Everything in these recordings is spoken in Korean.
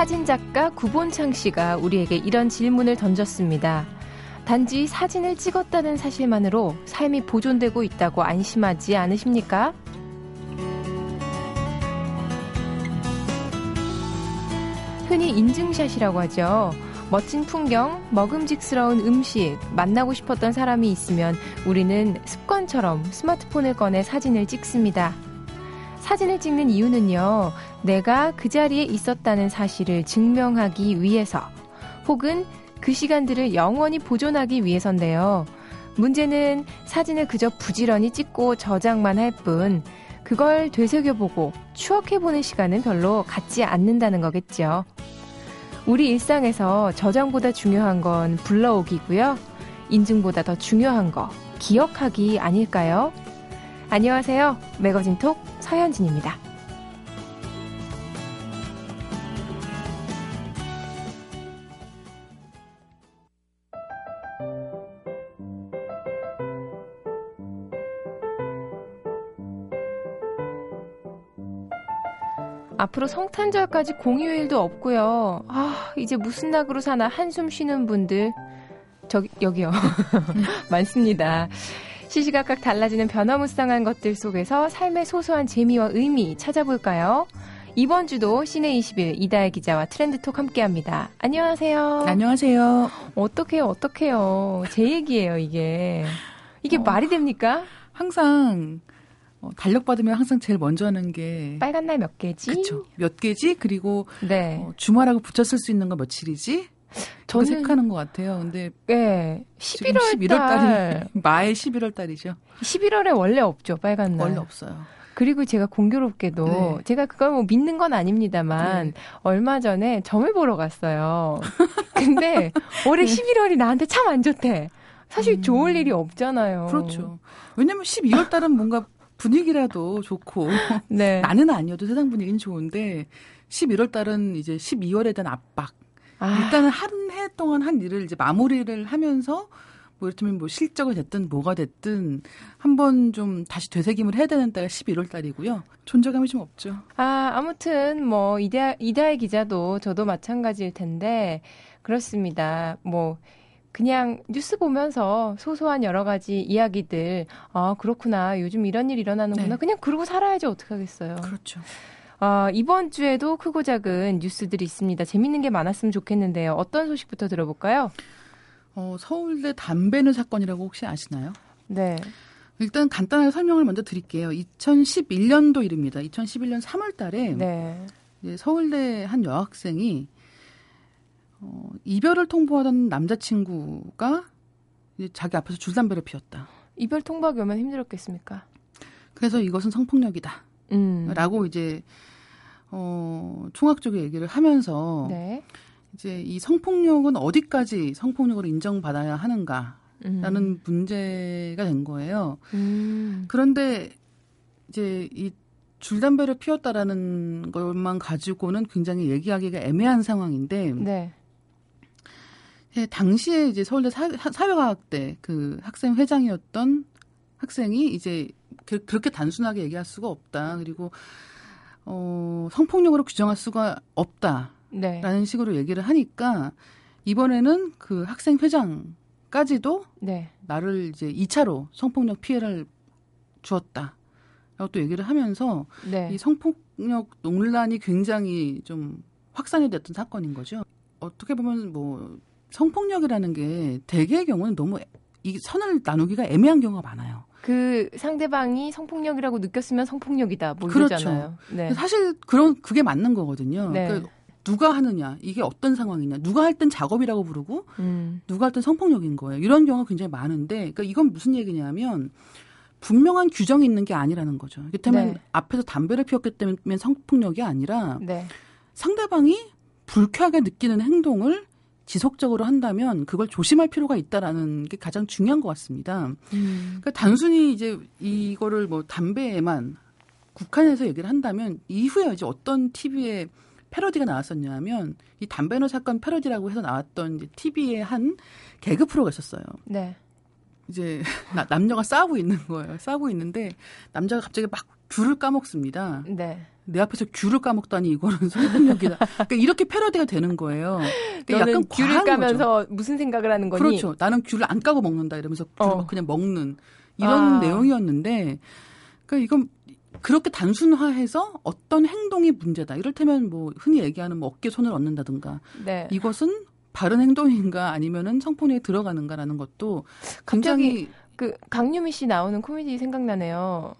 사진작가 구본창 씨가 우리에게 이런 질문을 던졌습니다. 단지 사진을 찍었다는 사실만으로 삶이 보존되고 있다고 안심하지 않으십니까? 흔히 인증샷이라고 하죠. 멋진 풍경, 먹음직스러운 음식, 만나고 싶었던 사람이 있으면 우리는 습관처럼 스마트폰을 꺼내 사진을 찍습니다. 사진을 찍는 이유는요, 내가 그 자리에 있었다는 사실을 증명하기 위해서, 혹은 그 시간들을 영원히 보존하기 위해서인데요. 문제는 사진을 그저 부지런히 찍고 저장만 할 뿐, 그걸 되새겨보고 추억해보는 시간은 별로 갖지 않는다는 거겠죠. 우리 일상에서 저장보다 중요한 건 불러오기고요. 인증보다 더 중요한 거, 기억하기 아닐까요? 안녕하세요. 매거진 톡 서현진입니다. 앞으로 성탄절까지 공휴일도 없고요. 아, 이제 무슨 낙으로 사나 한숨 쉬는 분들 저기 여기요. 많습니다. 시시각각 달라지는 변화무쌍한 것들 속에서 삶의 소소한 재미와 의미 찾아볼까요? 이번 주도 시내 21 이다혜 기자와 트렌드톡 함께합니다. 안녕하세요. 안녕하세요. 어떡해요, 어떡해요. 제 얘기예요, 이게. 이게 어, 말이 됩니까? 항상 어, 달력 받으면 항상 제일 먼저 하는 게 빨간 날 몇 개지? 그렇죠. 몇 개지? 그리고 네. 어, 주말하고 붙였을 수 있는 거 며칠이지? 저는 생각하는 것 같아요. 근데 네, 11월 11월 달이 마의 11월 달이죠. 11월에 원래 없죠, 빨간 날. 원래 없어요. 그리고 제가 공교롭게도 네. 제가 그걸 뭐 믿는 건 아닙니다만 네. 얼마 전에 점을 보러 갔어요. 근데 올해 11월이 나한테 참 안 좋대. 사실 음. 좋을 일이 없잖아요. 그렇죠. 왜냐면 12월 달은 뭔가 분위기라도 좋고 네. 나는 아니어도 세상 분위기는 좋은데 11월 달은 이제 12월에 대한 압박. 아. 일단은 한 해 동안 한 일을 이제 마무리를 하면서 뭐 이를테면 뭐 실적이 됐든 뭐가 됐든 한번 좀 다시 되새김을 해야 되는 때가 11월 달이고요. 존재감이 좀 없죠. 아, 아무튼 뭐 이다 이다혜 기자도 저도 마찬가지일 텐데 그렇습니다. 뭐 그냥 뉴스 보면서 소소한 여러 가지 이야기들, 아, 그렇구나. 요즘 이런 일 일어나는구나. 네. 그냥 그러고 살아야지 어떡하겠어요. 그렇죠. 어, 이번 주에도 크고 작은 뉴스들이 있습니다. 재밌는 게 많았으면 좋겠는데요. 어떤 소식부터 들어볼까요? 어, 서울대 담배는 사건이라고 혹시 아시나요? 네. 일단 간단하게 설명을 먼저 드릴게요. 2011년도 일입니다. 2011년 3월 달에 네. 서울대 한 여학생이 어, 이별을 통보하던 남자친구가 자기 앞에서 줄담배를 피웠다. 이별 통보하기 얼마나 힘들었겠습니까? 그래서 이것은 성폭력이다. 음. 라고 이제 어, 총학 쪽에 얘기를 하면서 네. 이제 이 성폭력은 어디까지 성폭력으로 인정받아야 하는가 라는 음. 문제가 된 거예요. 음. 그런데 이제 이 줄담배를 피웠다라는 것만 가지고는 굉장히 얘기하기가 애매한 상황인데 네. 예, 당시에 이제 서울대 사, 사회과학대 그 학생 회장이었던 학생이 이제 그, 그렇게 단순하게 얘기할 수가 없다. 그리고 어, 성폭력으로 규정할 수가 없다라는 네. 식으로 얘기를 하니까 이번에는 그 학생 회장까지도 네. 나를 이제 2차로 성폭력 피해를 주었다. 라고 또 얘기를 하면서 네. 이 성폭력 논란이 굉장히 좀 확산이 됐던 사건인 거죠. 어떻게 보면 뭐 성폭력이라는 게 대개의 경우는 너무 이 선을 나누기가 애매한 경우가 많아요. 그 상대방이 성폭력이라고 느꼈으면 성폭력이다. 뭐 그렇죠. 이러잖아요. 네. 사실 그런 그게 맞는 거거든요. 네. 그러니까 누가 하느냐 이게 어떤 상황이냐 누가 할 땐 작업이라고 부르고 음. 누가 할 땐 성폭력인 거예요. 이런 경우가 굉장히 많은데 그러니까 이건 무슨 얘기냐면 분명한 규정이 있는 게 아니라는 거죠. 그렇다면 네. 앞에서 담배를 피웠기 때문에 성폭력이 아니라 네. 상대방이 불쾌하게 느끼는 행동을 지속적으로 한다면 그걸 조심할 필요가 있다라는 게 가장 중요한 것 같습니다. 음. 그러니까 단순히 이제 이거를 뭐 담배에만 국한해서 얘기를 한다면 이후에 이제 어떤 TV에 패러디가 나왔었냐면 이 담배너 사건 패러디라고 해서 나왔던 TV의 한 개그 프로가 있었어요. 네. 이제 남녀가 싸우고 있는 거예요. 싸우고 있는데 남자가 갑자기 막 귤을 까먹습니다. 네. 내 앞에서 귤을 까먹다니 이거는 성폭력이다. 그러니까 이렇게 패러디가 되는 거예요. 그러니까 약간 귤을 까면서 거죠. 무슨 생각을 하는 거니? 그렇죠. 나는 귤을 안 까고 먹는다 이러면서 귤을 어. 그냥 먹는 이런 아. 내용이었는데 그러니까 이건 그렇게 단순화해서 어떤 행동이 문제다. 이를테면 뭐 흔히 얘기하는 뭐 어깨 손을 얻는다든가 네. 이것은 바른 행동인가 아니면은 성폭력에 들어가는가라는 것도 굉장히 그 강유미 씨 나오는 코미디 생각나네요.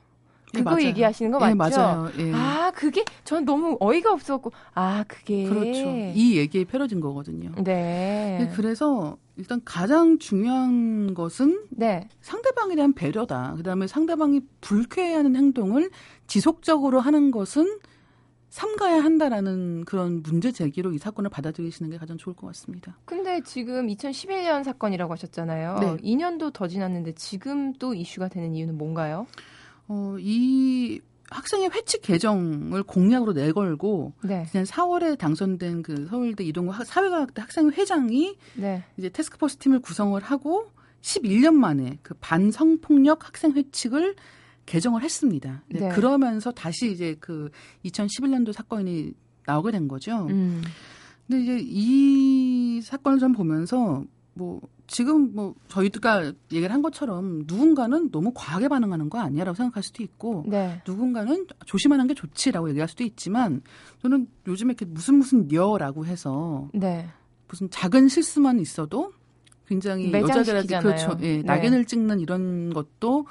네, 그거 네, 얘기하시는 거 맞죠? 네, 맞아요. 예. 아, 그게 전 너무 어이가 없었고 아, 그게 그렇죠. 이 얘기에 펴려진 거거든요. 네. 네. 그래서 일단 가장 중요한 것은 네. 상대방에 대한 배려다. 그다음에 상대방이 불쾌해하는 행동을 지속적으로 하는 것은 삼가야 한다라는 그런 문제 제기로 이 사건을 받아들이시는 게 가장 좋을 것 같습니다. 근데 지금 2011년 사건이라고 하셨잖아요. 네. 2년도 더 지났는데 지금 또 이슈가 되는 이유는 뭔가요? 어, 이 학생의 회칙 개정을 공약으로 내걸고 네. 지난 4월에 당선된 그 서울대 이동국 사회과학대 학생 회장이 네. 이제 테스크포스 팀을 구성을 하고 11년 만에 그 반성폭력 학생 회칙을 개정을 했습니다. 네. 그러면서 다시 이제 그 2011년도 사건이 나오게 된 거죠. 음. 근데 이제 이 사건을 좀 보면서 뭐 지금 뭐 저희가 얘기를 한 것처럼 누군가는 너무 과하게 반응하는 거 아니야라고 생각할 수도 있고 네. 누군가는 조심하는 게 좋지라고 얘기할 수도 있지만 저는 요즘에 이렇게 무슨 무슨 여라고 해서 네. 무슨 작은 실수만 있어도 굉장히 여자들한테 그렇죠. 예, 네. 낙인을 찍는 이런 것도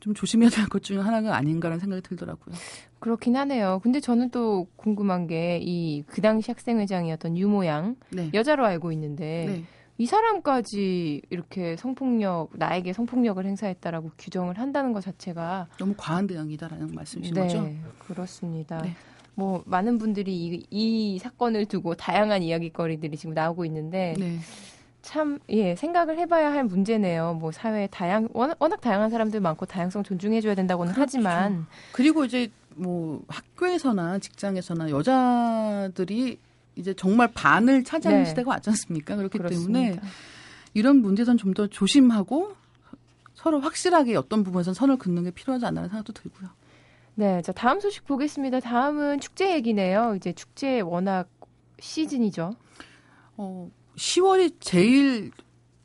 좀 조심해야 될 것 중에 하나가 아닌가라는 생각이 들더라고요. 그렇긴 하네요. 근데 저는 또 궁금한 게 이 그 당시 학생회장이었던 유모양 네. 여자로 알고 있는데 네. 이 사람까지 이렇게 성폭력 나에게 성폭력을 행사했다라고 규정을 한다는 것 자체가 너무 과한 대응이다라는 말씀이신 네, 거죠? 그렇습니다. 네. 뭐 많은 분들이 이, 이, 사건을 두고 다양한 이야기거리들이 지금 나오고 있는데 네. 참, 예, 생각을 해봐야 할 문제네요. 뭐, 사회에 다양, 워낙, 워낙 다양한 사람들 많고, 다양성 존중해줘야 된다고는 그렇죠. 하지만. 그리고 이제, 뭐, 학교에서나 직장에서나 여자들이 이제 정말 반을 차지하는 네. 시대가 왔지 않습니까? 그렇기 그렇습니다. 때문에 이런 문제선 좀 더 조심하고 서로 확실하게 어떤 부분에선 선을 긋는 게 필요하지 않나는 생각도 들고요. 네, 자 다음 소식 보겠습니다. 다음은 축제 얘기네요. 이제 축제 워낙 시즌이죠. 어, 10월이 제일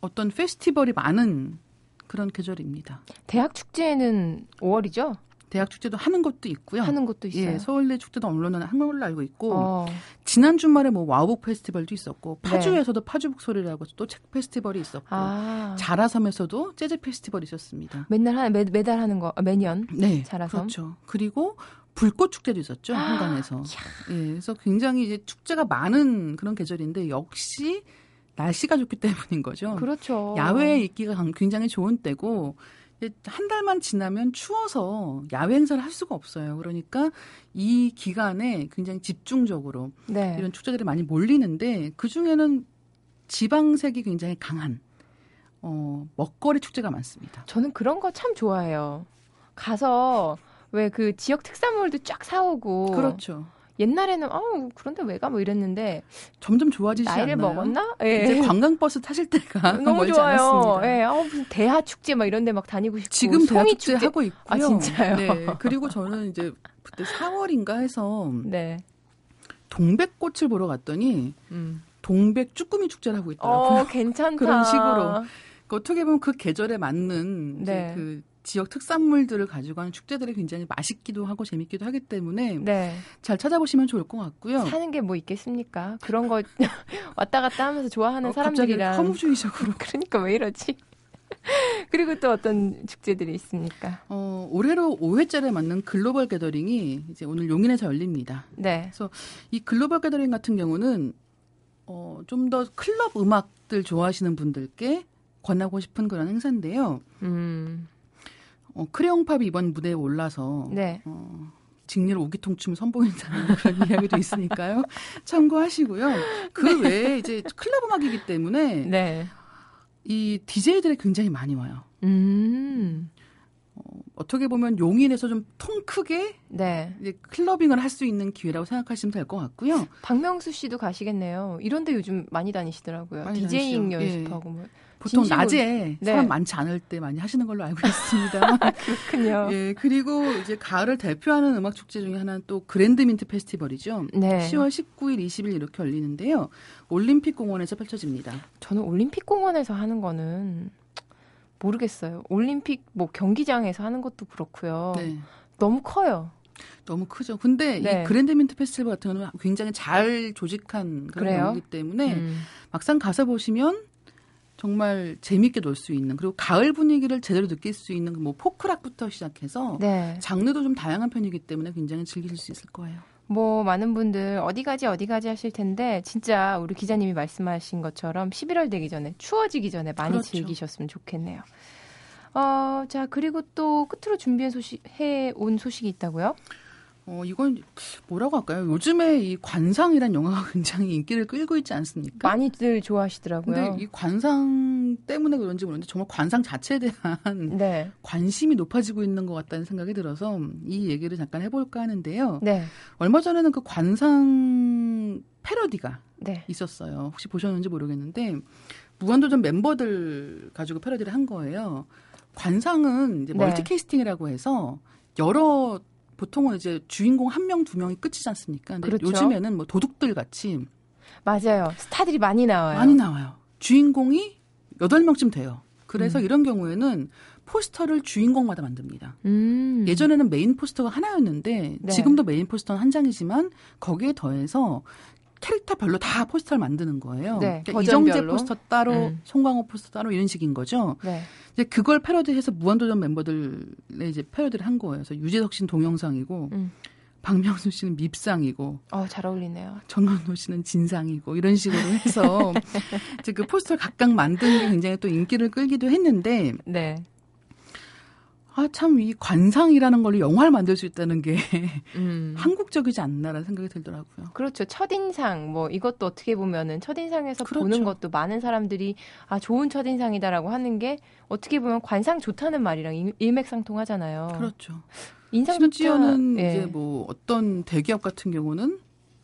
어떤 페스티벌이 많은 그런 계절입니다. 대학 축제는 5월이죠? 대학 축제도 하는 것도 있고요. 하는 것도 있어요. 예, 서울대 축제도 언론은 한 걸로 알고 있고 어. 지난 주말에 뭐 와우북 페스티벌도 있었고 네. 파주에서도 네. 파주 북 소리라고 또 책 페스티벌이 있었고 아. 자라섬에서서 재즈 페스티벌이 있었습니다. 맨날 하, 매, 매달 하는 거 아, 매년 네, 자라섬 그렇죠. 그리고 불꽃 축제도 있었죠 아. 한강에서. 예, 그래서 굉장히 이제 축제가 많은 그런 계절인데 역시 날씨가 좋기 때문인 거죠. 그렇죠. 야외에 있기가 굉장히 좋은 때고 한 달만 지나면 추워서 야외 행사를 할 수가 없어요. 그러니까 이 기간에 굉장히 집중적으로 네. 이런 축제들이 많이 몰리는데 그 중에는 지방색이 굉장히 강한 어, 먹거리 축제가 많습니다. 저는 그런 거 참 좋아해요. 가서 왜 그 지역 특산물도 쫙 사오고 그렇죠. 옛날에는 아 그런데 왜가 뭐 이랬는데 점점 좋아지지 나이를 않나요? 먹었나? 예. 이제 관광버스 타실 때가 너무 좋아요. 예. 아 무슨 대하 축제 막 이런 데 막 다니고 싶고 지금 대하 축제, 축제 하고 있고요. 아 진짜요? 네. 그리고 저는 이제 그때 4월인가 해서 네. 동백꽃을 보러 갔더니 음. 동백 쭈꾸미 축제를 하고 있더라고요. 어, 괜찮다. 그런 식으로. 그 어떻게 보면 그 계절에 맞는 네. 그 지역 특산물들을 가지고 하는 축제들이 굉장히 맛있기도 하고 재밌기도 하기 때문에 네. 잘 찾아보시면 좋을 것 같고요. 사는 게 뭐 있겠습니까? 그런 거 왔다 갔다 하면서 좋아하는 어, 사람들이랑 허무주의적으로 그러니까 왜 이러지? 그리고 또 어떤 축제들이 있습니까? 어, 올해로 5회째를 맞는 글로벌 게더링이 이제 오늘 용인에서 열립니다. 네. 그래서 이 글로벌 게더링 같은 경우는 어, 좀 더 클럽 음악들 좋아하시는 분들께 권하고 싶은 그런 행사인데요. 음. 어, 크레용팝이 이번 무대에 올라서 네. 어, 직렬 오기통춤을 선보인다는 그런 이야기도 있으니까요. 참고하시고요. 그 네. 외에 이제 클럽 음악이기 때문에 네. 이 DJ들이 굉장히 많이 와요. 음. 어, 어떻게 보면 용인에서 좀 통 크게 네. 이제 클러빙을 할 수 있는 기회라고 생각하시면 될 것 같고요. 박명수 씨도 가시겠네요. 이런데 요즘 많이 다니시더라고요. 많이 디제잉 연습하고 예. 뭐. 보통 진심으로. 낮에 네. 사람 많지 않을 때 많이 하시는 걸로 알고 있습니다. 그렇군요. 예, 그리고 이제 가을을 대표하는 음악 축제 중에 하나는 또 그랜드 민트 페스티벌이죠. 네. 10월 19일, 20일 이렇게 열리는데요. 올림픽 공원에서 펼쳐집니다. 저는 올림픽 공원에서 하는 거는 모르겠어요. 올림픽 뭐 경기장에서 하는 것도 그렇고요. 네. 너무 커요. 너무 크죠. 근데 네. 이 그랜드민트 페스티벌 같은 경우는 굉장히 잘 조직한 그런 경우이기 때문에 음. 막상 가서 보시면 정말 재밌게 놀 수 있는 그리고 가을 분위기를 제대로 느낄 수 있는 그뭐 포크락부터 시작해서 네. 장르도 좀 다양한 편이기 때문에 굉장히 즐기실 수 있을 거예요. 뭐 많은 분들 어디 가지 어디 가지 하실 텐데 진짜 우리 기자님이 말씀하신 것처럼 11월 되기 전에 추워지기 전에 많이 그렇죠. 즐기셨으면 좋겠네요. 어, 자 그리고 또 끝으로 준비해 소식 해 온 소식이 있다고요? 어, 이건 뭐라고 할까요? 요즘에 이 관상이란 영화가 굉장히 인기를 끌고 있지 않습니까? 많이들 좋아하시더라고요. 근데 이 관상 때문에 그런지 모르는데 정말 관상 자체에 대한 네. 관심이 높아지고 있는 것 같다는 생각이 들어서 이 얘기를 잠깐 해볼까 하는데요. 네. 얼마 전에는 그 관상 패러디가 네. 있었어요. 혹시 보셨는지 모르겠는데 무한도전 멤버들 가지고 패러디를 한 거예요. 관상은 이제 네. 멀티 캐스팅이라고 해서 여러 보통은 이제 주인공 한 명, 두 명이 끝이지 않습니까? 근데 그렇죠. 요즘에는 뭐 도둑들 같이 맞아요. 스타들이 많이 나와요. 많이 나와요. 주인공이 여덟 명쯤 돼요. 그래서 음. 이런 경우에는 포스터를 주인공마다 만듭니다. 음. 예전에는 메인 포스터가 하나였는데 네. 지금도 메인 포스터는 한 장이지만 거기에 더해서 캐릭터별로 다 포스터를 만드는 거예요. 네, 그러니까 이정재 포스터 따로, 음. 송강호 포스터 따로 이런 식인 거죠. 네. 이제 그걸 패러디해서 무한도전 멤버들의 이제 패러디를 한 거예요. 그래서 유재석 씨는 동영상이고 음. 박명수 씨는 밉상이고, 어, 잘 어울리네요. 정현호 씨는 진상이고 이런 식으로 해서 이제 그 포스터를 각각 만든 게 굉장히 또 인기를 끌기도 했는데, 네. 아, 참, 이 관상이라는 걸로 영화를 만들 수 있다는 게 음. 한국적이지 않나라는 생각이 들더라고요. 그렇죠. 첫인상, 뭐, 이것도 어떻게 보면은 첫인상에서 그렇죠. 보는 것도 많은 사람들이 아, 좋은 첫인상이다라고 하는 게 어떻게 보면 관상 좋다는 말이랑 일맥상통하잖아요. 그렇죠. 인상 심지어는 예. 이제 뭐 어떤 대기업 같은 경우는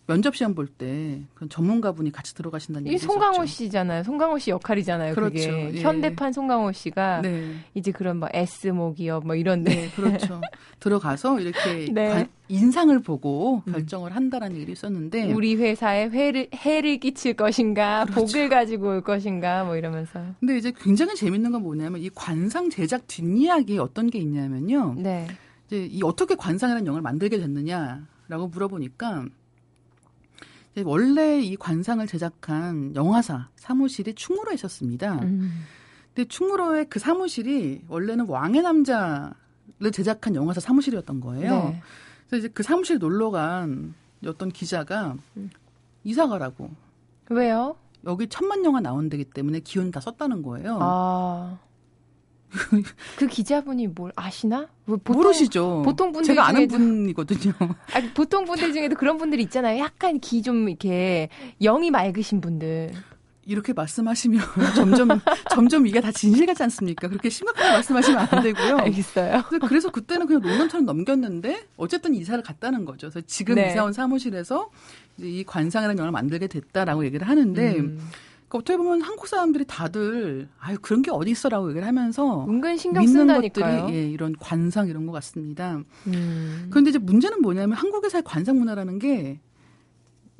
면접 시험 볼때 전문가분이 같이 들어가신다는 얘기 송강호 씨잖아요. 송강호 씨 역할이잖아요. 그렇죠. 그게 예. 현대판 송강호 씨가 네. 이제 그런 뭐 S 모 기업 뭐 이런 데 네, 그렇죠. 들어가서 이렇게 네. 인상을 보고 음. 결정을 한다라는 얘기를 있었는데 우리 회사에 회를, 해를 끼칠 것인가 그렇죠. 복을 가지고 올 것인가 뭐 이러면서 근데 이제 굉장히 재밌는 건 뭐냐면 이 관상 제작 뒷이야기 어떤 게 있냐면요. 네. 이제 이 어떻게 관상이라는 영화를 만들게 됐느냐라고 물어보니까 원래 이 관상을 제작한 영화사 사무실이 충무로에 있었습니다. 음. 근데 충무로의 그 사무실이 원래는 왕의 남자를 제작한 영화사 사무실이었던 거예요. 네. 그래서 이제 그 사무실 놀러 간 어떤 기자가 음. 이사 가라고. 왜요? 여기 천만 영화 나온다기 때문에 기운 다 썼다는 거예요. 아. 그 기자분이 뭘 아시나? 뭐 보통, 모르시죠. 보통 분들 제가 아는 분이거든요. 아니, 보통 분들 중에도 그런 분들이 있잖아요. 약간 기 좀 이렇게 영이 맑으신 분들. 이렇게 말씀하시면 점점 점점 이게 다 진실 같지 않습니까? 그렇게 심각하게 말씀하시면 안 되고요. 알겠어요. 그래서 그때는 그냥 농담처럼 넘겼는데 어쨌든 이사를 갔다는 거죠. 그래서 지금 네. 이사 온 사무실에서 이 관상이라는 영화를 만들게 됐다라고 얘기를 하는데 음. 그러니까 어떻게 보면 한국 사람들이 다들 아유 그런 게 어디 있어라고 얘기를 하면서 은근 신경 믿는 쓴다니까요. 것들이 예, 이런 관상 이런 것 같습니다. 음. 그런데 이제 문제는 뭐냐면 한국에서의 관상 문화라는 게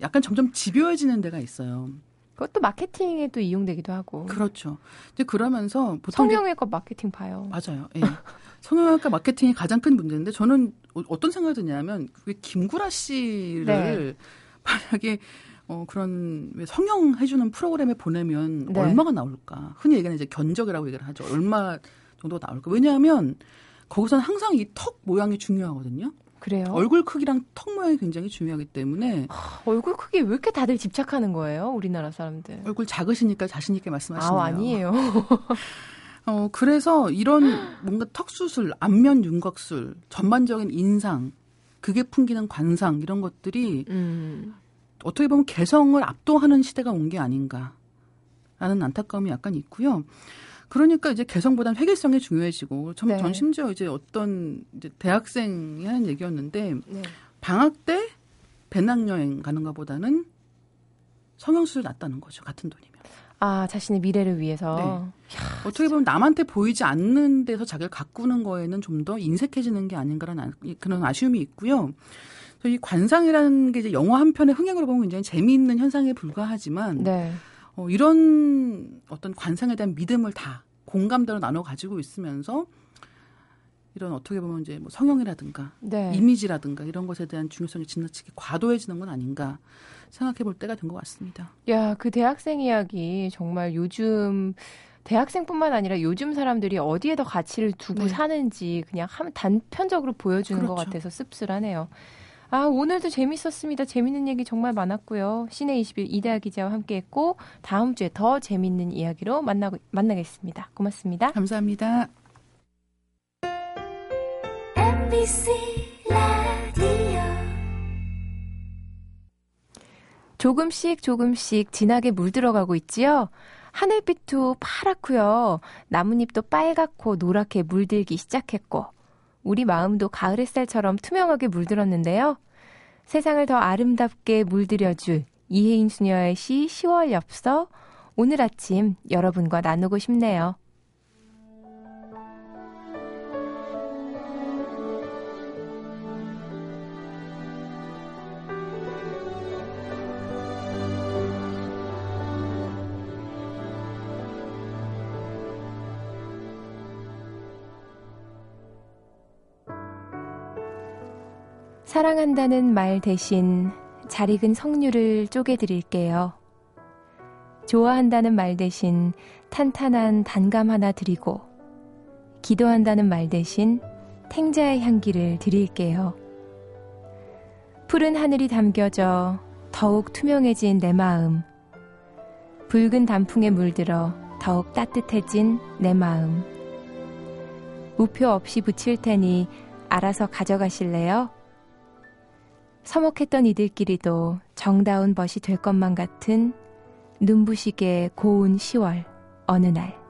약간 점점 집요해지는 데가 있어요. 그것도 마케팅에 또 이용되기도 하고. 그렇죠. 이제 그러면서 보통 성형외과 마케팅 봐요. 맞아요. 예. 성형외과 마케팅이 가장 큰 문제인데 저는 어떤 생각이 드냐면 왜 김구라 씨를 네. 만약에 어, 그런 성형 해주는 프로그램에 보내면 네. 얼마가 나올까? 흔히 얘기하는 이제 견적이라고 얘기를 하죠. 얼마 정도가 나올까? 왜냐하면 거기서는 항상 이 턱 모양이 중요하거든요. 그래요? 얼굴 크기랑 턱 모양이 굉장히 중요하기 때문에 하, 얼굴 크기 왜 이렇게 다들 집착하는 거예요? 우리나라 사람들. 얼굴 작으시니까 자신 있게 말씀하시네요. 아, 아니에요. 어, 그래서 이런 뭔가 턱 수술, 안면 윤곽술, 전반적인 인상, 그게 풍기는 관상 이런 것들이 음. 어떻게 보면 개성을 압도하는 시대가 온 게 아닌가라는 안타까움이 약간 있고요. 그러니까 이제 개성보다는 회계성이 중요해지고 전, 네. 전 심지어 이제 어떤 이제 대학생이 하는 얘기였는데 네. 방학 때 배낭여행 가는 것보다는 성형수술 낫다는 거죠 같은 돈이면. 아, 자신의 미래를 위해서. 네. 야, 어떻게 보면 남한테 보이지 않는 데서 자기를 가꾸는 거에는 좀 더 인색해지는 게 아닌가라는 그런 아쉬움이 있고요. 이 관상이라는 게 이제 영화 한 편의 흥행으로 보면 굉장히 재미있는 현상에 불과하지만 네. 어, 이런 어떤 관상에 대한 믿음을 다 공감대로 나눠 가지고 있으면서 이런 어떻게 보면 이제 뭐 성형이라든가 네. 이미지라든가 이런 것에 대한 중요성이 지나치게 과도해지는 건 아닌가 생각해 볼 때가 된 것 같습니다. 야, 그 대학생 이야기 정말 요즘 대학생뿐만 아니라 요즘 사람들이 어디에 더 가치를 두고 네. 사는지 그냥 한 단편적으로 보여주는 그렇죠. 것 같아서 씁쓸하네요. 아, 오늘도 재밌었습니다. 재밌는 얘기 정말 많았고요. 시내 21 이대아 기자와 함께 했고, 다음 주에 더 재밌는 이야기로 만나, 만나겠습니다. 고맙습니다. 감사합니다. MBC 라디오 조금씩 조금씩 진하게 물들어가고 있지요. 하늘빛도 파랗고요. 나뭇잎도 빨갛고 노랗게 물들기 시작했고 우리 마음도 가을 햇살처럼 투명하게 물들었는데요. 세상을 더 아름답게 물들여줄 이혜인 수녀의 시 10월 엽서 오늘 아침 여러분과 나누고 싶네요. 사랑한다는 말 대신 잘 익은 석류를 쪼개드릴게요. 좋아한다는 말 대신 탄탄한 단감 하나 드리고, 기도한다는 말 대신 탱자의 향기를 드릴게요. 푸른 하늘이 담겨져 더욱 투명해진 내 마음. 붉은 단풍에 물들어 더욱 따뜻해진 내 마음. 우표 없이 붙일 테니 알아서 가져가실래요? 서먹했던 이들끼리도 정다운 벗이 될 것만 같은 눈부시게 고운 10월 어느 날.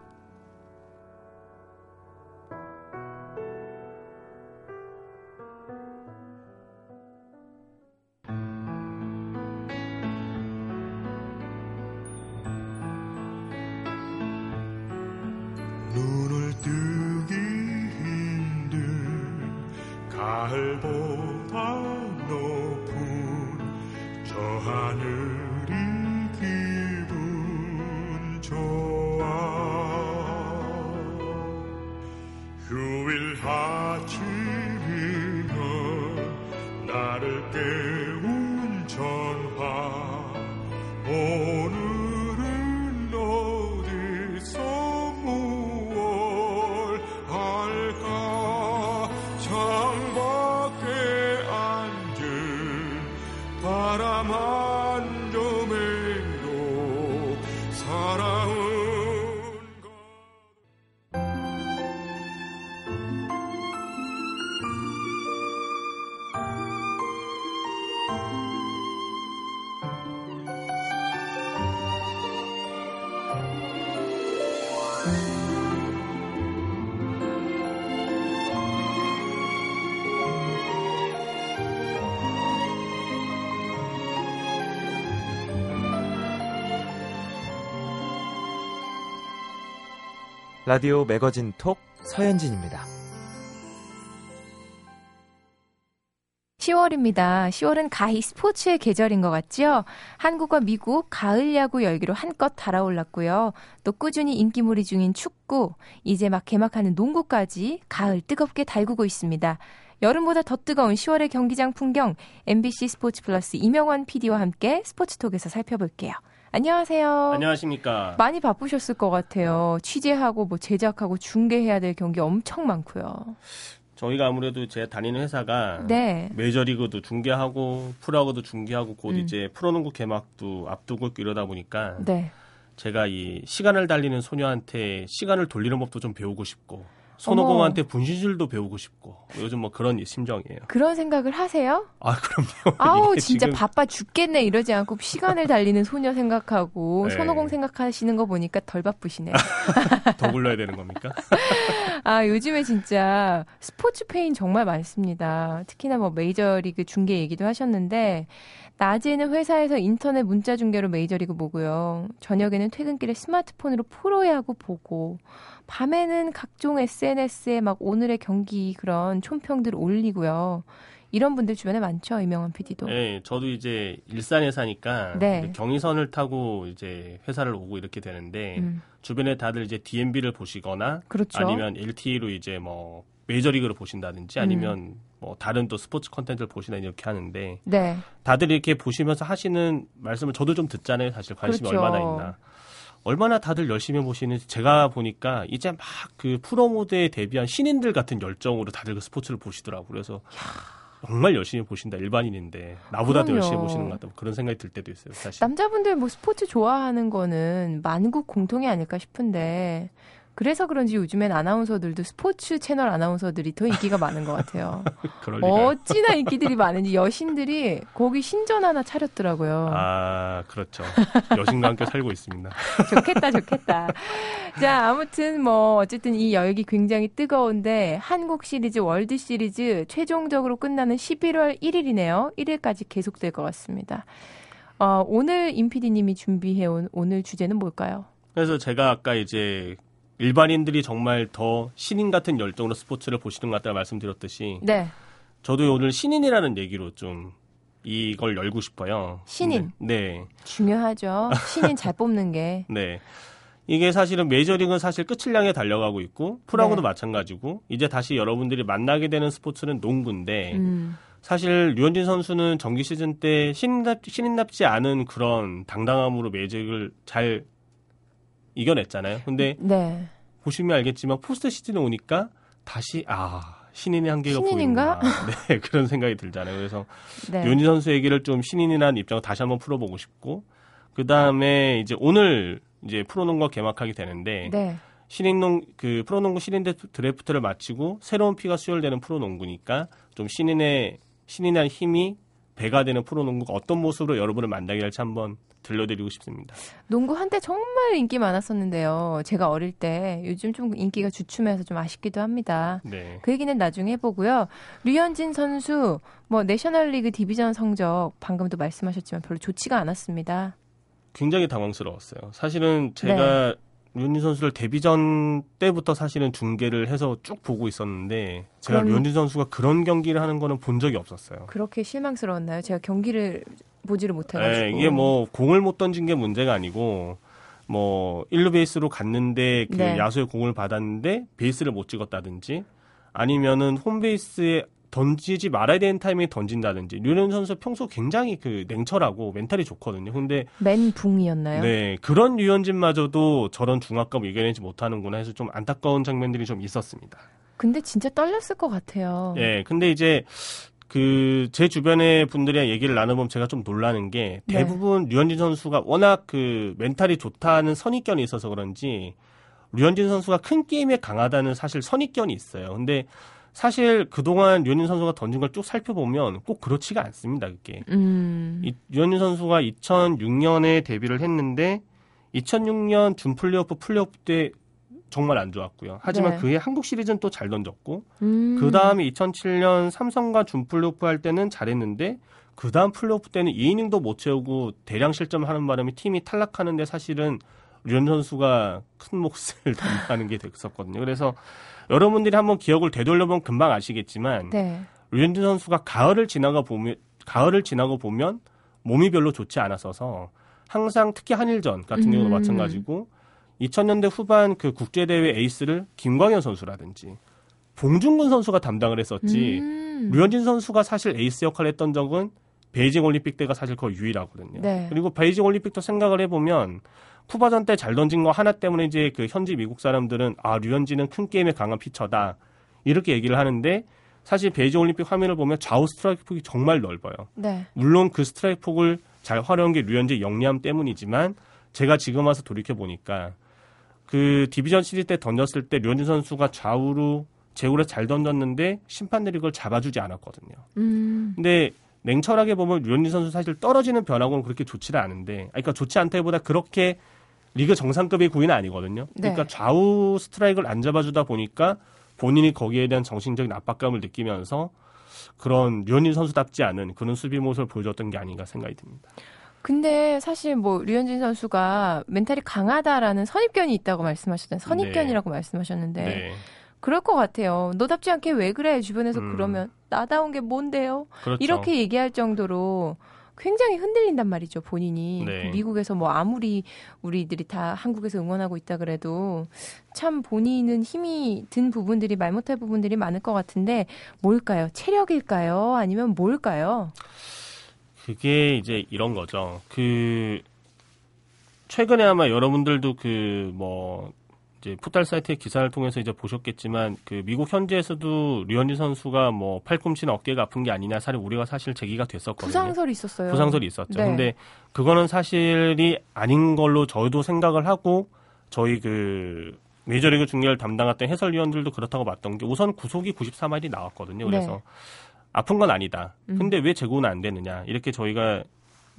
라디오 매거진 톡 서현진입니다. 10월입니다. 10월은 가히 스포츠의 계절인 것 같죠? 한국과 미국 가을 야구 열기로 한껏 달아올랐고요. 또 꾸준히 인기몰이 중인 축구, 이제 막 개막하는 농구까지 가을 뜨겁게 달구고 있습니다. 여름보다 더 뜨거운 10월의 경기장 풍경 MBC 스포츠 플러스 이명환 PD와 함께 스포츠톡에서 살펴볼게요. 안녕하세요. 안녕하십니까. 많이 바쁘셨을 것 같아요. 취재하고 뭐 제작하고 중계해야 될 경기 엄청 많고요. 저희가 아무래도 제가 다니는 회사가 네. 메이저리그도 중계하고 프로야구도 중계하고 곧 음. 이제 프로농구 개막도 앞두고 있고 이러다 보니까 네. 제가 이 시간을 달리는 소녀한테 시간을 돌리는 법도 좀 배우고 싶고 손오공한테 분신술도 배우고 싶고 요즘 뭐 그런 심정이에요. 그런 생각을 하세요? 아 그럼요. 아우 진짜 지금... 바빠 죽겠네 이러지 않고 시간을 달리는 소녀 생각하고 네. 손오공 생각하시는 거 보니까 덜 바쁘시네요. 더 굴러야 되는 겁니까? 아, 요즘에 진짜 스포츠 폐인 정말 많습니다. 특히나 뭐 메이저리그 중계 얘기도 하셨는데, 낮에는 회사에서 인터넷 문자 중계로 메이저리그 보고요. 저녁에는 퇴근길에 스마트폰으로 프로야구 보고, 밤에는 각종 SNS에 막 오늘의 경기 그런 촌평들 올리고요. 이런 분들 주변에 많죠, 이명환 PD도. 네, 저도 이제 일산에 사니까 네. 경의선을 타고 이제 회사를 오고 이렇게 되는데 음. 주변에 다들 이제 DMB를 보시거나 그렇죠. 아니면 LTE로 이제 뭐 메이저리그를 보신다든지 아니면 음. 뭐 다른 또 스포츠 컨텐츠를 보시나 이렇게 하는데 네. 다들 이렇게 보시면서 하시는 말씀을 저도 좀 듣잖아요. 사실 관심이 그렇죠. 얼마나 있나. 얼마나 다들 열심히 보시는지 제가 보니까 이제 막 그 프로 모드에 대비한 신인들 같은 열정으로 다들 그 스포츠를 보시더라고요. 그래서 야. 정말 열심히 보신다 일반인인데 나보다 더 열심히 보시는 것 같다 뭐 그런 생각이 들 때도 있어요 사실 남자분들 뭐 스포츠 좋아하는 거는 만국 공통이 아닐까 싶은데 그래서 그런지 요즘엔 아나운서들도 스포츠 채널 아나운서들이 더 인기가 많은 것 같아요. 어찌나 인기들이 많은지 여신들이 거기 신전 하나 차렸더라고요. 아, 그렇죠. 여신과 함께 살고 있습니다. 좋겠다, 좋겠다. 자, 아무튼 뭐 어쨌든 이 열기 굉장히 뜨거운데 한국 시리즈 월드 시리즈 최종적으로 끝나는 11월 1일이네요. 1일까지 계속될 것 같습니다. 어, 오늘 임피디님이 준비해온 오늘 주제는 뭘까요? 그래서 제가 아까 이제 일반인들이 정말 더 신인 같은 열정으로 스포츠를 보시는 것 같다고 말씀드렸듯이 네. 저도 오늘 신인이라는 얘기로 좀 이걸 열고 싶어요. 신인. 네. 네. 중요하죠. 신인 잘 뽑는 게. 네. 이게 사실은 메이저리그는 사실 끝을 향해 달려가고 있고 프로하고도 네. 마찬가지고 이제 다시 여러분들이 만나게 되는 스포츠는 농구인데 음. 사실 류현진 선수는 정기 시즌 때 신인답, 신인답지 않은 그런 당당함으로 메이저리그를 잘 이겨냈잖아요. 근데 네. 보시면 알겠지만 포스트 시즌에 오니까 다시 아 신인의 한계가 신인인가? 보이는가 네 그런 생각이 들잖아요. 그래서 네. 윤희 선수 얘기를 좀 신인이라는 입장을 다시 한번 풀어보고 싶고 그 다음에 이제 오늘 이제 프로농구가 개막하게 되는데 네. 신인농 그 프로농구 신인 드래프트를 마치고 새로운 피가 수혈되는 프로농구니까 좀 신인의 신인의 힘이 배가 되는 프로농구가 어떤 모습으로 여러분을 만나게 할지 한번 들려드리고 싶습니다. 농구 한때 정말 인기 많았었는데요. 제가 어릴 때 요즘 좀 인기가 주춤해서 좀 아쉽기도 합니다. 네. 그 얘기는 나중에 해보고요. 류현진 선수 뭐 내셔널리그 디비전 성적 방금도 말씀하셨지만 별로 좋지가 않았습니다. 굉장히 당황스러웠어요. 사실은 제가 네. 류현진 선수를 데뷔전 때부터 사실은 중계를 해서 쭉 보고 있었는데 제가 그럼... 류현진 선수가 그런 경기를 하는 거는 본 적이 없었어요. 그렇게 실망스러웠나요? 제가 경기를 보지를 못해가지고. 네, 이게 뭐 공을 못 던진 게 문제가 아니고 뭐 1루 베이스로 갔는데 그 네. 야수의 공을 받았는데 베이스를 못 찍었다든지 아니면은 홈베이스에 던지지 말아야 되는 타이밍에 던진다든지 류현 선수 평소 굉장히 그 냉철하고 멘탈이 좋거든요. 근데 멘붕이었나요? 네 그런 류현진마저도 저런 중압감 이겨내지 못하는구나 해서 좀 안타까운 장면들이 좀 있었습니다. 근데 진짜 떨렸을 것 같아요. 네, 근데 이제 그 제 주변의 분들이랑 얘기를 나눠보면 제가 좀 놀라는 게 네. 대부분 네. 류현진 선수가 워낙 그 멘탈이 좋다는 선입견이 있어서 그런지 류현진 선수가 큰 게임에 강하다는 사실 선입견이 있어요. 근데 사실 그동안 류현진 선수가 던진 걸 쭉 살펴보면 꼭 그렇지가 않습니다. 그게. 음. 이, 류현진 선수가 2006년에 데뷔를 했는데 2006년 준 플레이오프 플레이오프 때 정말 안 좋았고요. 하지만 네. 그해 한국 시리즈는 또 잘 던졌고 음. 그 다음에 2007년 삼성과 준 플레이오프 할 때는 잘했는데 그 다음 플레이오프 때는 2이닝도 못 채우고 대량 실점하는 바람에 팀이 탈락하는데 사실은 류현 선수가 큰 몫을 담당하는 게 됐었거든요. 그래서 여러분들이 한번 기억을 되돌려보면 금방 아시겠지만 네. 류현진 선수가 가을을 지나가 보면 가을을 지나고 보면 몸이 별로 좋지 않았어서 항상 특히 한일전 같은 경우도 음. 마찬가지고 2000년대 후반 그 국제대회 에이스를 김광현 선수라든지 봉준근 선수가 담당을 했었지 음. 류현진 선수가 사실 에이스 역할을 했던 적은 베이징 올림픽 때가 사실 거의 유일하거든요. 네. 그리고 베이징 올림픽도 생각을 해보면 쿠바전 때 잘 던진 거 하나 때문에 이제 그 현지 미국 사람들은 아 류현진은 큰 게임에 강한 피처다 이렇게 얘기를 하는데 사실 베이징 올림픽 화면을 보면 좌우 스트라이크 폭이 정말 넓어요. 네. 물론 그 스트라이크 폭을 잘 활용한 게 류현진 영리함 때문이지만 제가 지금 와서 돌이켜 보니까 그 디비전 시리즈 때 던졌을 때 류현진 선수가 좌우로 제구를 잘 던졌는데 심판들이 그걸 잡아주지 않았거든요. 음. 근데 냉철하게 보면 류현진 선수 사실 떨어지는 변화구는 그렇게 좋지는 않은데, 그러니까 좋지 않다기보다 그렇게 리그 정상급의 구위는 아니거든요. 네. 그러니까 좌우 스트라이크를 안 잡아주다 보니까 본인이 거기에 대한 정신적인 압박감을 느끼면서 그런 류현진 선수답지 않은 그런 수비 모습을 보여줬던 게 아닌가 생각이 듭니다. 근데 사실 뭐 류현진 선수가 멘탈이 강하다라는 선입견이 있다고 말씀하셨잖아요. 선입견이라고 네. 말씀하셨는데 네. 그럴 것 같아요. 너답지 않게 왜 그래 주변에서 음. 그러면 나다운 게 뭔데요? 그렇죠. 이렇게 얘기할 정도로 굉장히 흔들린단 말이죠, 본인이. 네. 미국에서 뭐 아무리 우리들이 다 한국에서 응원하고 있다 그래도 참 본인은 힘이 든 부분들이 말 못할 부분들이 많을 것 같은데 뭘까요? 체력일까요? 아니면 뭘까요? 그게 이제 이런 거죠. 그 최근에 아마 여러분들도 그 뭐 이제 포탈 사이트의 기사를 통해서 이제 보셨겠지만 그 미국 현지에서도 류현진 선수가 뭐 팔꿈치나 어깨가 아픈 게 아니냐 사실 우리가 사실 제기가 됐었거든요. 부상설이 있었어요. 부상설이 있었죠. 네. 근데 그거는 사실이 아닌 걸로 저희도 생각을 하고 저희 그 메이저리그 중계를 담당했던 해설위원들도 그렇다고 봤던 게 우선 구속이 94마일이 나왔거든요. 그래서 네. 아픈 건 아니다. 음. 근데 왜 재고는 안 되느냐 이렇게 저희가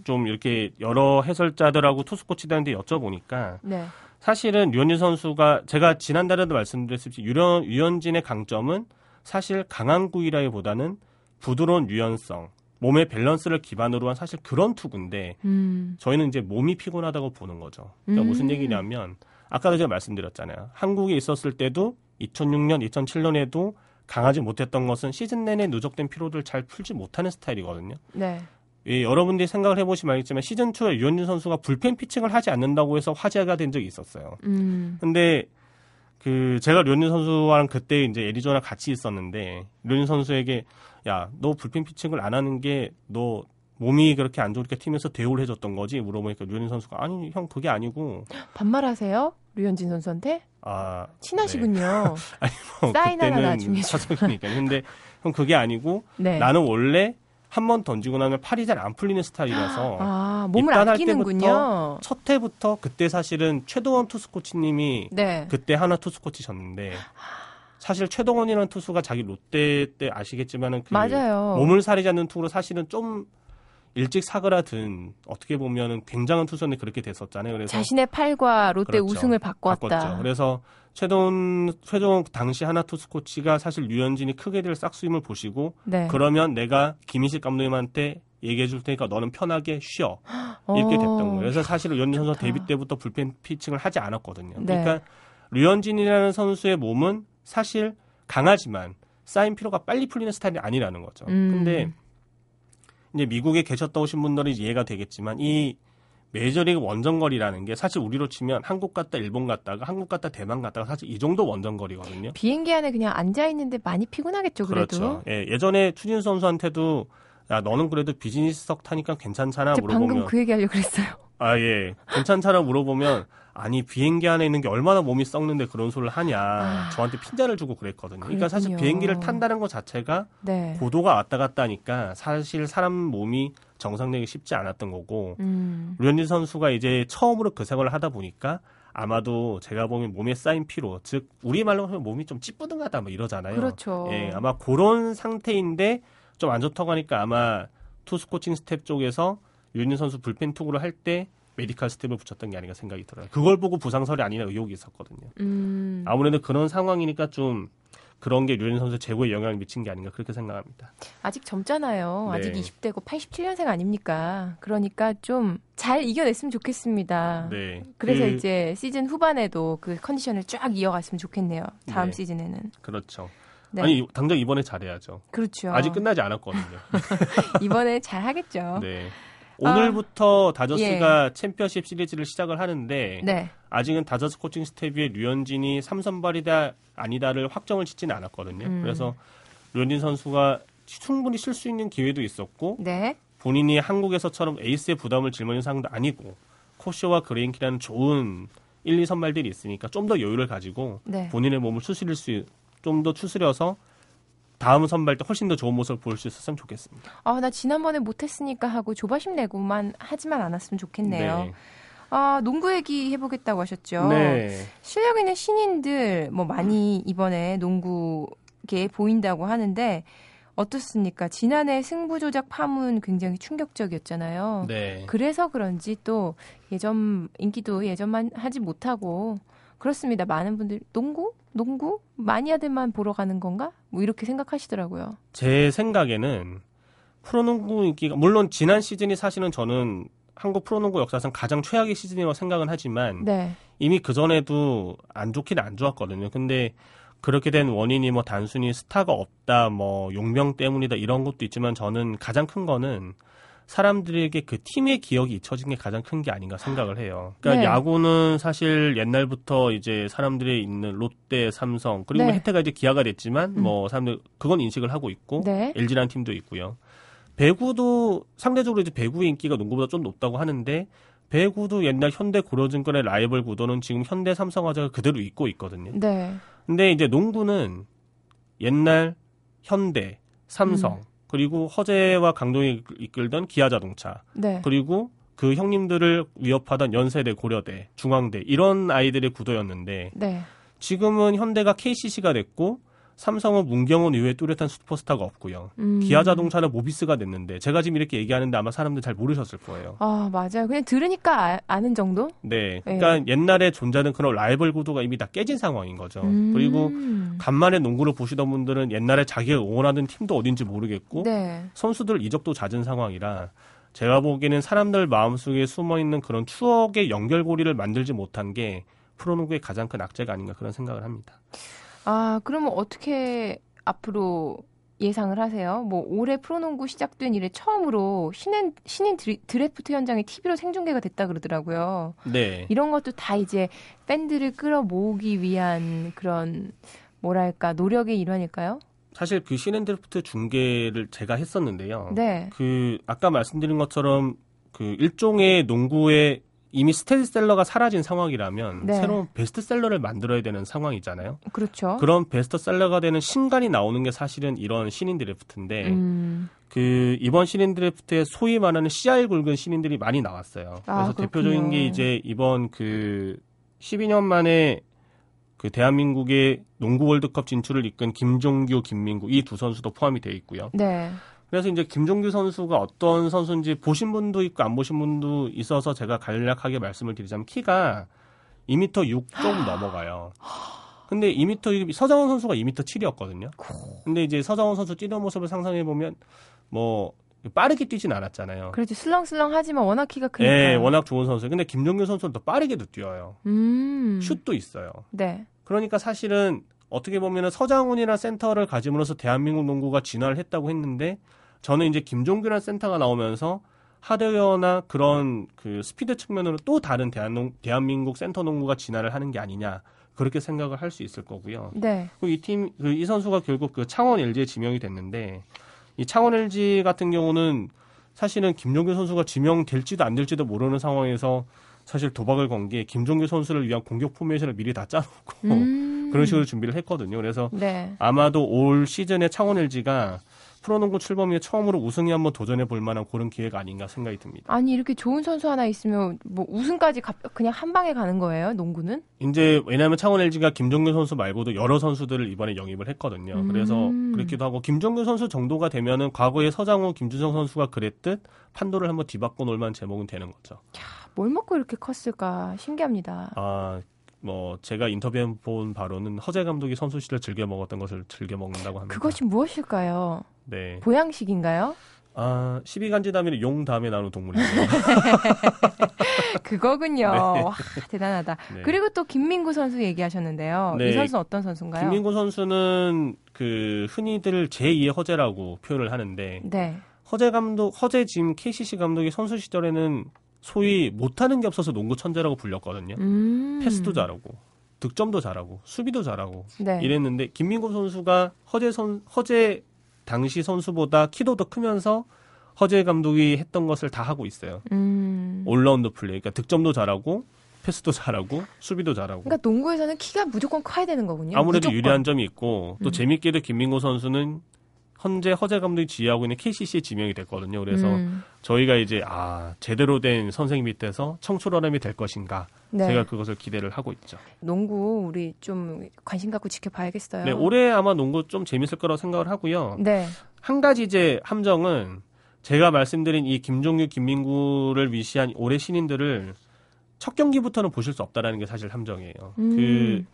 좀 이렇게 여러 해설자들하고 투수 코치들한테 여쭤보니까 네. 사실은 류현진 선수가 제가 지난달에도 말씀드렸듯이 유현, 유현진의 강점은 사실 강한 구위라기보다는 부드러운 유연성, 몸의 밸런스를 기반으로 한 사실 그런 투구인데 음. 저희는 이제 몸이 피곤하다고 보는 거죠. 그러니까 음. 무슨 얘기냐면 아까도 제가 말씀드렸잖아요. 한국에 있었을 때도 2006년, 2007년에도 강하지 못했던 것은 시즌 내내 누적된 피로를 잘 풀지 못하는 스타일이거든요. 네. 예, 여러분들이 생각을 해보시면 알겠지만 시즌 2에 유현진 선수가 불펜 피칭을 하지 않는다고 해서 화제가 된 적이 있었어요. 음. 근데 그 제가 류현진 선수랑 그때 이제 애리조나 같이 있었는데 류현진 선수에게 야 너 불펜 피칭을 안 하는 게 너 몸이 그렇게 안 좋으니까 팀에서 대우를 해줬던 거지 물어보니까 류현진 선수가 아니 형 그게 아니고 반말하세요 류현진 선수한테 아 친하시군요. 네. 아니 뭐 사인 하나 나중에 사석이니까 근데 형 그게 아니고 네. 나는 원래 한 번 던지고 나면 팔이 잘 안 풀리는 스타일이라서 아, 몸을 아끼는군요. 첫 해부터 그때 사실은 최동원 투수 코치님이 네. 그때 하나 투수 코치셨는데 사실 최동원이라는 투수가 자기 롯데 때 아시겠지만은 그 맞아요. 몸을 사리지 않는 투구로 사실은 좀 일찍 사그라든 어떻게 보면은 굉장한 투수인데 그렇게 됐었잖아요. 그래서 자신의 팔과 롯데 그렇죠. 우승을 바꿨다. 바꿨죠. 그래서 최동 최종 당시 하나 투수 코치가 사실 류현진이 크게 될 싹수임을 보시고 네. 그러면 내가 김인식 감독님한테 얘기해 줄 테니까 너는 편하게 쉬어 이렇게 됐던 거예요. 그래서 사실 류현진 선수 데뷔 때부터 불펜 피칭을 하지 않았거든요. 네. 그러니까 류현진이라는 선수의 몸은 사실 강하지만 쌓인 피로가 빨리 풀리는 스타일이 아니라는 거죠. 음. 근데 이제 미국에 계셨다 오신 분들은 이해가 되겠지만 이 메이저리그 원정거리라는 게 사실 우리로 치면 한국 갔다 일본 갔다가 한국 갔다 대만 갔다가 사실 이 정도 원정거리거든요. 비행기 안에 그냥 앉아 있는데 많이 피곤하겠죠, 그래도. 그렇죠. 예, 예전에 추진 선수한테도 야 너는 그래도 비즈니스석 타니까 괜찮잖아 물어보면 방금 그 얘기 하려고 그랬어요. 아 예, 괜찮잖아 물어보면 아니 비행기 안에 있는 게 얼마나 몸이 썩는데 그런 소리를 하냐 아, 저한테 핀자를 주고 그랬거든요. 그러니까 사실 비행기를 탄다는 것 자체가 네. 고도가 왔다 갔다 하니까 사실 사람 몸이 정상되기 쉽지 않았던 거고 음. 류현진 선수가 이제 처음으로 그 생활을 하다 보니까 아마도 제가 보면 몸에 쌓인 피로, 즉 우리 말로 하면 몸이 좀 찌뿌둥하다 뭐 이러잖아요. 그렇죠. 예, 아마 그런 상태인데 좀 안 좋다고 하니까 아마 투수 코칭 스태프 쪽에서 류현진 선수 불펜 투구를 할때 메디칼 스텝을 붙였던 게 아닌가 생각이 들어요. 그걸 보고 부상설이 아니냐 의혹이 있었거든요. 음. 아무래도 그런 상황이니까 좀 그런 게 류현 선수 제구에 영향을 미친 게 아닌가 그렇게 생각합니다. 아직 젊잖아요. 네. 아직 20대고 87년생 아닙니까? 그러니까 좀 잘 이겨냈으면 좋겠습니다. 네. 그래서 그... 이제 시즌 후반에도 그 컨디션을 쫙 이어갔으면 좋겠네요. 다음 네. 시즌에는. 그렇죠. 네. 아니 당장 이번에 잘해야죠. 그렇죠. 아직 끝나지 않았거든요. 이번에 잘 하겠죠. 네. 오늘부터 아, 다저스가 예. 챔피언십 시리즈를 시작을 하는데 네. 아직은 다저스 코칭 스태프에 류현진이 3선발이다 아니다를 확정을 짓지는 않았거든요. 음. 그래서 류현진 선수가 충분히 쉴 수 있는 기회도 있었고 네. 본인이 한국에서처럼 에이스의 부담을 짊어진 상황도 아니고 커쇼와 그레인키라는 좋은 1, 2 선발들이 있으니까 좀 더 여유를 가지고 네. 본인의 몸을 추스릴 수 좀 더 추스려서 다음 선발 때 훨씬 더 좋은 모습을 보일 수 있었으면 좋겠습니다. 아, 나 지난번에 못했으니까 하고 조바심 내고만 하지만 않았으면 좋겠네요. 네. 아, 농구 얘기 해보겠다고 하셨죠. 네. 실력 있는 신인들 뭐 많이 이번에 농구계 보인다고 하는데 어떻습니까? 지난해 승부 조작 파문 굉장히 충격적이었잖아요. 네. 그래서 그런지 또 예전 인기도 예전만 하지 못하고 그렇습니다. 많은 분들 농구, 농구 마니아들만 보러 가는 건가? 뭐 이렇게 생각하시더라고요. 제 생각에는 프로농구 인기가 물론 지난 시즌이 사실은 저는 한국 프로농구 역사상 가장 최악의 시즌이라고 생각은 하지만 네. 이미 그 전에도 안 좋긴 안 좋았거든요. 근데 그렇게 된 원인이 뭐 단순히 스타가 없다, 뭐 용명 때문이다 이런 것도 있지만 저는 가장 큰 거는 사람들에게 그 팀의 기억이 잊혀진 게 가장 큰 게 아닌가 생각을 해요. 그러니까 네. 야구는 사실 옛날부터 이제 사람들이 있는 롯데, 삼성 그리고 네. 혜태가 이제 기아가 됐지만 음. 뭐 사람들 그건 인식을 하고 있고 네. LG라는 팀도 있고요. 배구도 상대적으로 이제 배구의 인기가 농구보다 좀 높다고 하는데 배구도 옛날 현대 고려증권의 라이벌 구도는 지금 현대 삼성화재가 그대로 있고 있거든요. 네. 근데 이제 농구는 옛날 현대, 삼성, 음. 그리고 허재와 강동이 이끌던 기아자동차, 네. 그리고 그 형님들을 위협하던 연세대, 고려대, 중앙대 이런 아이들의 구도였는데 네. 지금은 현대가 KCC가 됐고 삼성은 문경은 이외에 뚜렷한 슈퍼스타가 없고요. 음. 기아 자동차는 모비스가 됐는데 제가 지금 이렇게 얘기하는데 아마 사람들 잘 모르셨을 거예요. 아 맞아요. 그냥 들으니까 아, 는 정도? 네. 그러니까 네. 옛날에 존재하는 그런 라이벌 구도가 이미 다 깨진 상황인 거죠. 음. 그리고 간만에 농구를 보시던 분들은 옛날에 자기가 응원하던 팀도 어딘지 모르겠고 네. 선수들 이적도 잦은 상황이라 제가 보기에는 사람들 마음속에 숨어 있는 그런 추억의 연결고리를 만들지 못한 게 프로농구의 가장 큰 악재가 아닌가 그런 생각을 합니다. 아, 그러면 어떻게 앞으로 예상을 하세요? 뭐 올해 프로농구 시작된 이래 처음으로 신인 신인 드래프트 현장이 TV로 생중계가 됐다 그러더라고요. 네. 이런 것도 다 이제 팬들을 끌어 모으기 위한 그런 뭐랄까 노력의 일환일까요? 사실 그 신인 드래프트 중계를 제가 했었는데요. 네. 그 아까 말씀드린 것처럼 그 일종의 농구의 이미 스테디셀러가 사라진 상황이라면 네. 새로운 베스트셀러를 만들어야 되는 상황이잖아요. 그렇죠. 그런 베스트셀러가 되는 신간이 나오는 게 사실은 이런 신인 드래프트인데 음. 그 이번 신인 드래프트에 소위 말하는 CR 굵은 신인들이 많이 나왔어요. 아, 그래서 그렇군요. 대표적인 게 이제 이번 그 12년 만에 그 대한민국의 농구 월드컵 진출을 이끈 김종규, 김민구 이 두 선수도 포함이 되어 있고요. 네. 그래서 이제 김종규 선수가 어떤 선수인지 보신 분도 있고 안 보신 분도 있어서 제가 간략하게 말씀을 드리자면 키가 2m 6좀 넘어가요. 근데 2m 서장훈 선수가 2m 7이었거든요. 근데 이제 서장훈 선수 뛰는 모습을 상상해 보면 뭐 빠르게 뛰진 않았잖아요. 그렇지 슬렁슬렁 하지만 워낙 키가 크니까. 네, 워낙 좋은 선수. 근데 김종규 선수는 더 빠르게도 뛰어요. 음. 슛도 있어요. 네. 그러니까 사실은 어떻게 보면 서장훈이나 센터를 가짐으로써 대한민국 농구가 진화를 했다고 했는데 저는 이제 김종규라는 센터가 나오면서 하드웨어나 그런 그 스피드 측면으로 또 다른 대한농, 대한민국 센터 농구가 진화를 하는 게 아니냐 그렇게 생각을 할 수 있을 거고요. 네. 이 팀, 그 이 선수가 결국 그 창원 LG에 지명이 됐는데 이 창원 LG 같은 경우는 사실은 김종규 선수가 지명될지도 안 될지도 모르는 상황에서 사실 도박을 건 게 김종규 선수를 위한 공격 포메이션을 미리 다 짜놓고 음. 그런 식으로 준비를 했거든요. 그래서 네. 아마도 올 시즌에 창원 LG가 프로농구 출범 이래 처음으로 우승에 한번 도전해 볼 만한 그런 기회가 아닌가 생각이 듭니다. 아니 이렇게 좋은 선수 하나 있으면 뭐 우승까지 그냥 한 방에 가는 거예요? 농구는? 이제 왜냐하면 창원 LG가 김종규 선수 말고도 여러 선수들을 이번에 영입을 했거든요. 음. 그래서 그렇기도 하고 김종규 선수 정도가 되면은 과거에 서장훈, 김주성 선수가 그랬듯 판도를 한번 뒤바꿔 놓을 만한 제목은 되는 거죠. 야, 뭘 먹고 이렇게 컸을까 신기합니다. 아 뭐 제가 인터뷰해 본 바로는 허재 감독이 선수 시절 즐겨 먹었던 것을 즐겨 먹는다고 합니다. 그것이 무엇일까요? 네. 보양식인가요? 아, 12간지다미는 용 다음에 나오는 동물이에요. 그거군요. 네. 와, 대단하다. 네. 그리고 또 김민구 선수 얘기하셨는데요. 네. 이 선수는 어떤 선수인가요? 김민구 선수는 그 흔히들 제2의 허재라고 표현을 하는데 네. 허재 감독, 허재 지금 KCC 감독이 선수 시절에는 소위 못하는 게 없어서 농구 천재라고 불렸거든요. 음. 패스도 잘하고 득점도 잘하고 수비도 잘하고 네. 이랬는데 김민구 선수가 허재 선 허재 당시 선수보다 키도 더 크면서 허재 감독이 했던 것을 다 하고 있어요. 음. 올라운드 플레이. 그러니까 득점도 잘하고 패스도 잘하고 수비도 잘하고. 그러니까 농구에서는 키가 무조건 커야 되는 거군요. 아무래도 무조건. 유리한 점이 있고 또 음. 재밌게도 김민구 선수는 현재 허재 감독이 지휘하고 있는 KCC에 지명이 됐거든요. 그래서 음. 저희가 이제 아 제대로 된 선생님 밑에서 청출어람이 될 것인가 네. 제가 그것을 기대를 하고 있죠. 농구 우리 좀 관심 갖고 지켜봐야겠어요. 네, 올해 아마 농구 좀 재밌을 거라고 생각을 하고요. 네. 한 가지 이제 함정은 제가 말씀드린 이 김종규, 김민구를 위시한 올해 신인들을 첫 경기부터는 보실 수 없다라는 게 사실 함정이에요. 음. 그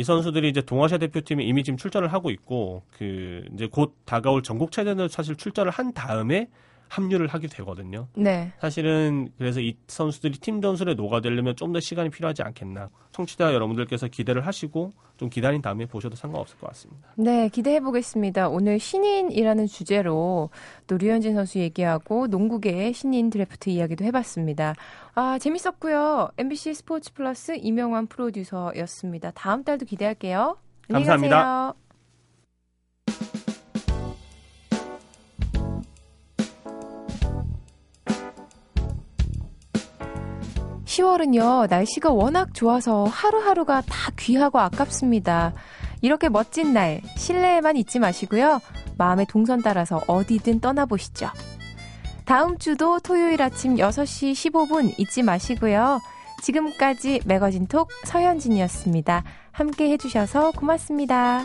이 선수들이 이제 동아시아 대표팀에 이미 지금 출전을 하고 있고 그 이제 곧 다가올 전국체전을 사실 출전을 한 다음에 합류를 하게 되거든요. 네. 사실은 그래서 이 선수들이 팀 전술에 녹아들려면 좀 더 시간이 필요하지 않겠나. 청취자 여러분들께서 기대를 하시고 좀 기다린 다음에 보셔도 상관없을 것 같습니다. 네, 기대해 보겠습니다. 오늘 신인이라는 주제로 또 류현진 선수 얘기하고 농구계의 신인 드래프트 이야기도 해봤습니다. 아, 재밌었고요. MBC 스포츠 플러스 이명환 프로듀서였습니다. 다음 달도 기대할게요. 감사합니다. 10월은요, 날씨가 워낙 좋아서 하루하루가 다 귀하고 아깝습니다. 이렇게 멋진 날, 실내에만 있지 마시고요. 마음의 동선 따라서 어디든 떠나보시죠. 다음 주도 토요일 아침 6시 15분 잊지 마시고요. 지금까지 매거진 톡 서현진이었습니다. 함께 해주셔서 고맙습니다.